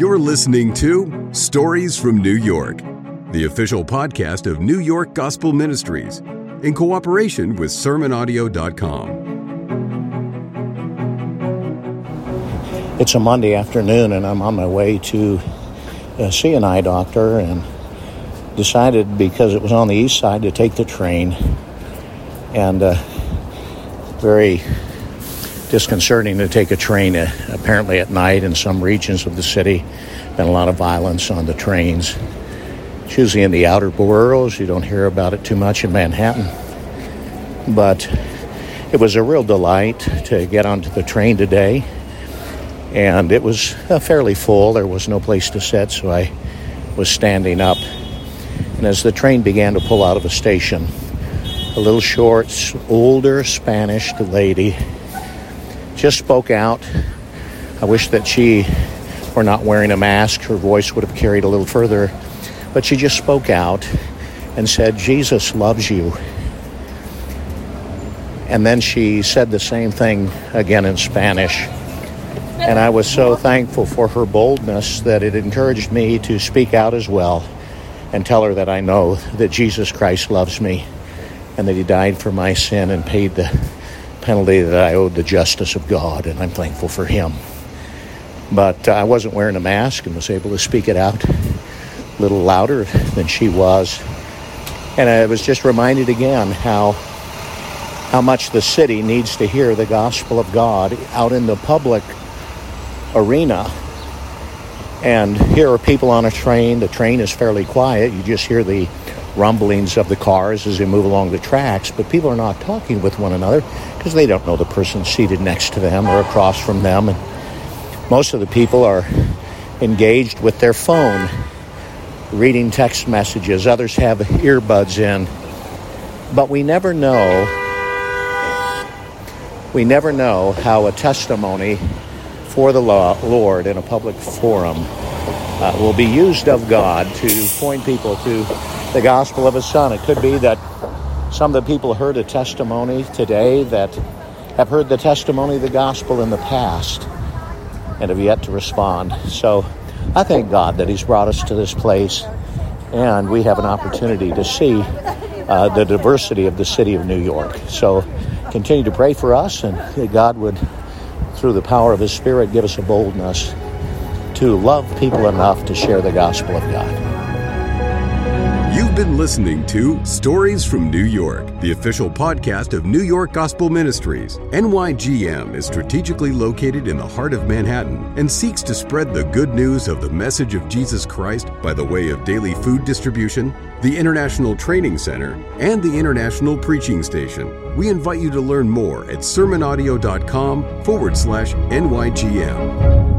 You're listening to Stories from New York, the official podcast of New York Gospel Ministries, in cooperation with SermonAudio.com. It's a Monday afternoon, and I'm on my way to uh, see an eye doctor, and decided because it was on the east side to take the train, and uh, very disconcerting to take a train uh, apparently at night in some regions of the city. Been a lot of violence on the trains. It's usually in the outer boroughs. You don't hear about it too much in Manhattan. But it was a real delight to get onto the train today. And it was uh, fairly full. There was no place to sit, so I was standing up. And as the train began to pull out of a station, a little short, older Spanish lady just spoke out. I wish that she were not wearing a mask. Her voice would have carried a little further. But she just spoke out and said, Jesus loves you. And then she said the same thing again in Spanish. And I was so thankful for her boldness that it encouraged me to speak out as well and tell her that I know that Jesus Christ loves me and that he died for my sin and paid the penalty that I owed the justice of God, and I'm thankful for Him. But uh, I wasn't wearing a mask and was able to speak it out a little louder than she was. And I was just reminded again how how much the city needs to hear the gospel of God out in the public arena. And here are people on a train. The train is fairly quiet. You just hear the rumblings of the cars as they move along the tracks, but people are not talking with one another because they don't know the person seated next to them or across from them. And most of the people are engaged with their phone, reading text messages. Others have earbuds in. But we never know we never know how a testimony for the Lord in a public forum uh, will be used of God to point people to the gospel of his son. It could be that some of the people heard a testimony today that have heard the testimony of the gospel in the past and have yet to respond. So I thank God that he's brought us to this place and we have an opportunity to see uh, the diversity of the city of New York. So continue to pray for us and that God would, through the power of his spirit, give us a boldness to love people enough to share the gospel of God. Been listening to Stories from New York, the official podcast of New York Gospel Ministries. NYGM is strategically located in the heart of Manhattan and seeks to spread the good news of the message of Jesus Christ by the way of daily food distribution, the International Training Center, and the International Preaching Station. We invite you to learn more at sermonaudio.com forward slash NYGM.